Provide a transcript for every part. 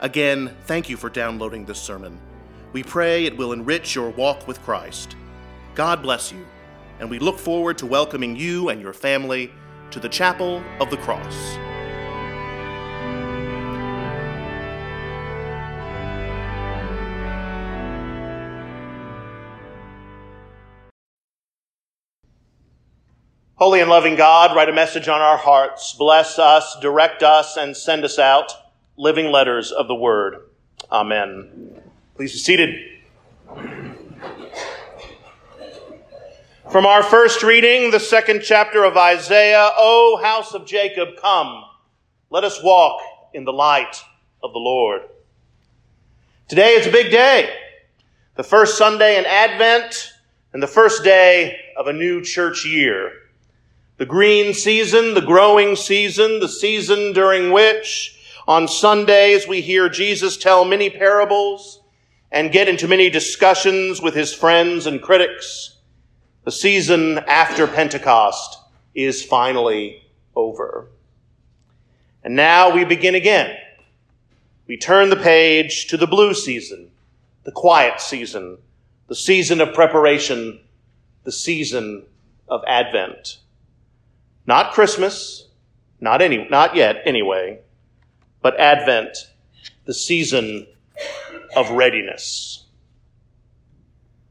Again, thank you for downloading this sermon. We pray it will enrich your walk with Christ. God bless you, and we look forward to welcoming you and your family to the Chapel of the Cross. Holy and loving God, write a message on our hearts. Bless us, direct us, and send us out living letters of the Word. Amen. Please be seated. From our first reading, the second chapter of Isaiah, O house of Jacob, come, let us walk in the light of the Lord. Today is a big day, the first Sunday in Advent and the first day of a new church year. The green season, the growing season, the season during which on Sundays we hear Jesus tell many parables and get into many discussions with his friends and critics. The season after Pentecost is finally over. And now we begin again. We turn the page to the blue season, the quiet season, the season of preparation, the season of Advent. Not Christmas, not any, not yet anyway, but Advent, the season of readiness.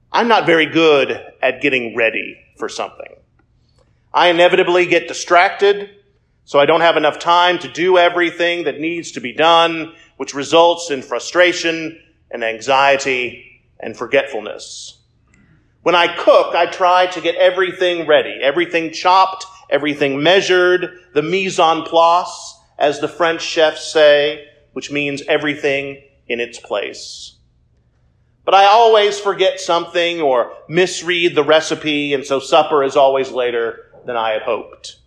I'm not very good at getting ready for something. I inevitably get distracted, so I don't have enough time to do everything that needs to be done, which results in frustration and anxiety and forgetfulness. When I cook, I try to get everything ready, everything chopped everything measured, the mise en place, as the French chefs say, which means everything in its place. But I always forget something or misread the recipe, and so supper is always later than I had hoped.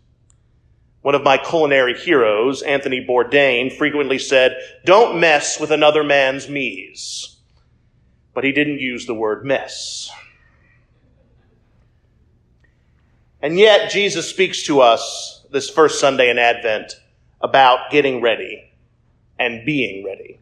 One of my culinary heroes, Anthony Bourdain, frequently said, Don't mess with another man's mise. But he didn't use the word mess. And yet, Jesus speaks to us this first Sunday in Advent about getting ready and being ready.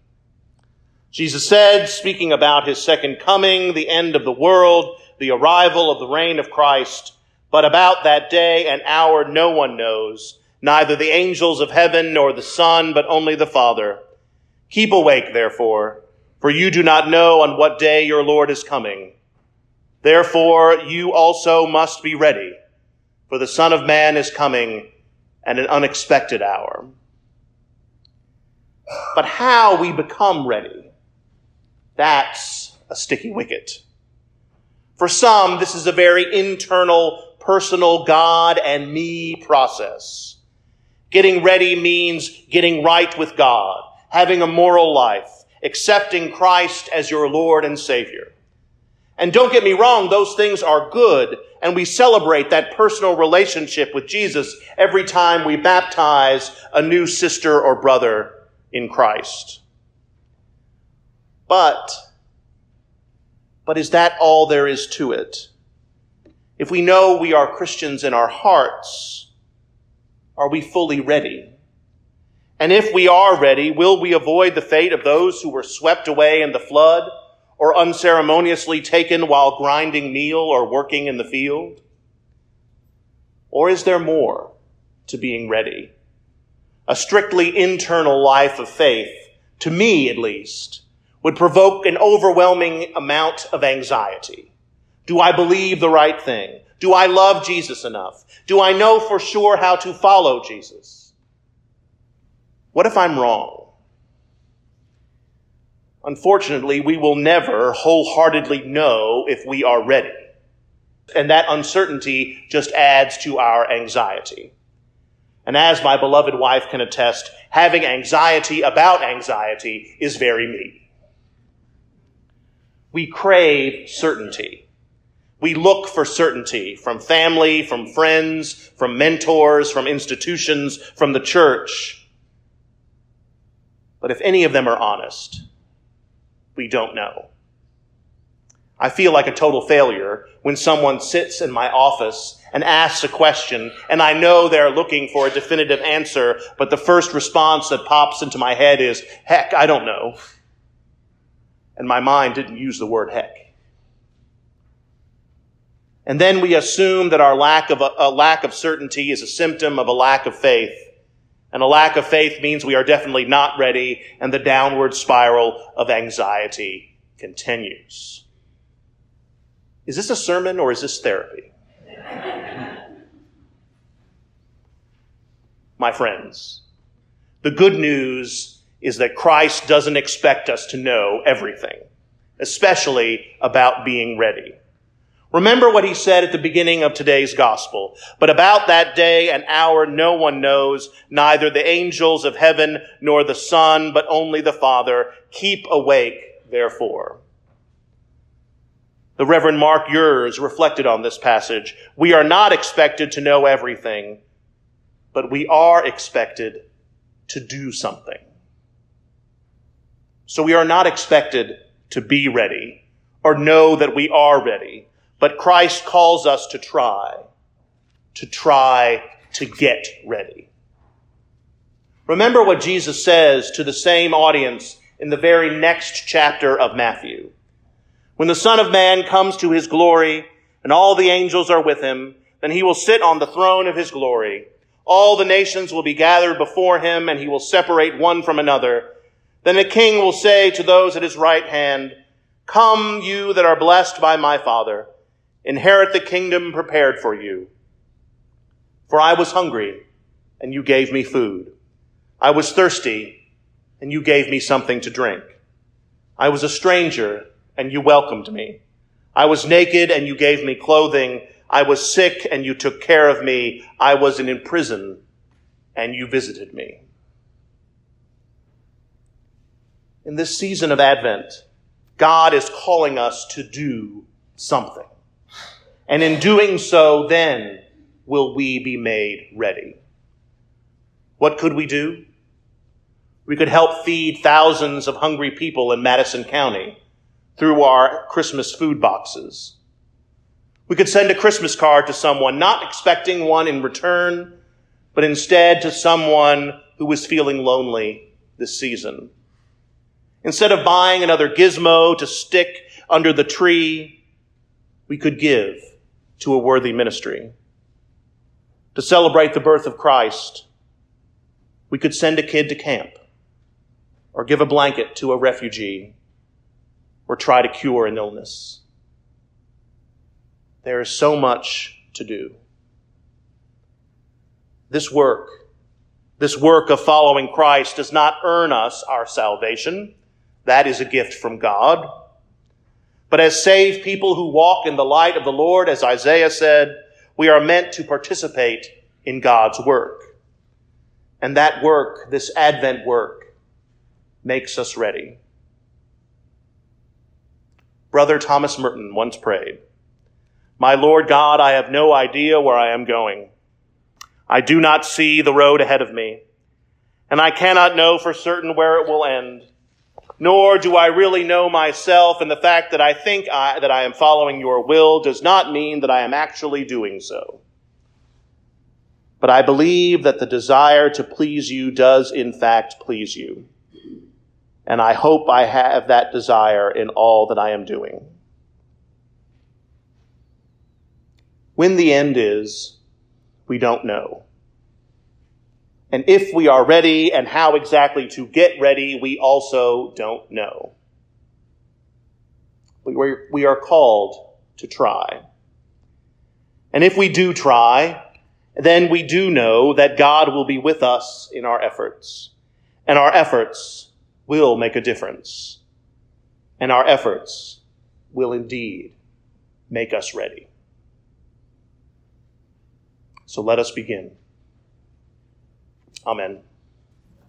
Jesus said, speaking about his second coming, the end of the world, the arrival of the reign of Christ, but about that day and hour no one knows, neither the angels of heaven nor the Son, but only the Father. Keep awake, therefore, for you do not know on what day your Lord is coming. Therefore, you also must be ready for the Son of Man is coming at an unexpected hour. But how we become ready, that's a sticky wicket. For some, this is a very internal, personal God and me process. Getting ready means getting right with God, having a moral life, accepting Christ as your Lord and Savior. And don't get me wrong, those things are good and we celebrate that personal relationship with Jesus every time we baptize a new sister or brother in Christ. But, but is that all there is to it? If we know we are Christians in our hearts, are we fully ready? And if we are ready, will we avoid the fate of those who were swept away in the flood? Or unceremoniously taken while grinding meal or working in the field? Or is there more to being ready? A strictly internal life of faith, to me at least, would provoke an overwhelming amount of anxiety. Do I believe the right thing? Do I love Jesus enough? Do I know for sure how to follow Jesus? What if I'm wrong? Unfortunately, we will never wholeheartedly know if we are ready. And that uncertainty just adds to our anxiety. And as my beloved wife can attest, having anxiety about anxiety is very me. We crave certainty. We look for certainty from family, from friends, from mentors, from institutions, from the church. But if any of them are honest, we don't know. I feel like a total failure when someone sits in my office and asks a question and I know they're looking for a definitive answer, but the first response that pops into my head is, heck, I don't know. And my mind didn't use the word heck. And then we assume that our lack of, a, a lack of certainty is a symptom of a lack of faith. And a lack of faith means we are definitely not ready, and the downward spiral of anxiety continues. Is this a sermon or is this therapy? My friends, the good news is that Christ doesn't expect us to know everything, especially about being ready. Remember what he said at the beginning of today's gospel. But about that day and hour no one knows, neither the angels of heaven nor the Son, but only the Father. Keep awake, therefore. The Reverend Mark Yours reflected on this passage. We are not expected to know everything, but we are expected to do something. So we are not expected to be ready or know that we are ready, but Christ calls us to try, to try to get ready. Remember what Jesus says to the same audience in the very next chapter of Matthew. When the Son of Man comes to his glory and all the angels are with him, then he will sit on the throne of his glory. All the nations will be gathered before him and he will separate one from another. Then the king will say to those at his right hand, Come, you that are blessed by my Father, inherit the kingdom prepared for you. For I was hungry and you gave me food. I was thirsty and you gave me something to drink. I was a stranger and you welcomed me. I was naked and you gave me clothing. I was sick and you took care of me. I was in prison and you visited me. In this season of Advent, God is calling us to do something. And in doing so, then will we be made ready. What could we do? We could help feed thousands of hungry people in Madison County through our Christmas food boxes. We could send a Christmas card to someone, not expecting one in return, but instead to someone who was feeling lonely this season. Instead of buying another gizmo to stick under the tree, we could give to a worthy ministry. To celebrate the birth of Christ, we could send a kid to camp or give a blanket to a refugee or try to cure an illness. There is so much to do. This work, this work of following Christ does not earn us our salvation. That is a gift from God. But as saved people who walk in the light of the Lord, as Isaiah said, we are meant to participate in God's work. And that work, this Advent work, makes us ready. Brother Thomas Merton once prayed, My Lord God, I have no idea where I am going. I do not see the road ahead of me, and I cannot know for certain where it will end. Nor do I really know myself, and the fact that I think I, that I am following your will does not mean that I am actually doing so. But I believe that the desire to please you does in fact please you and I hope I have that desire in all that I am doing. When the end is, we don't know. And if we are ready and how exactly to get ready, we also don't know. We are called to try. And if we do try, then we do know that God will be with us in our efforts. And our efforts will make a difference. And our efforts will indeed make us ready. So let us begin. Amen.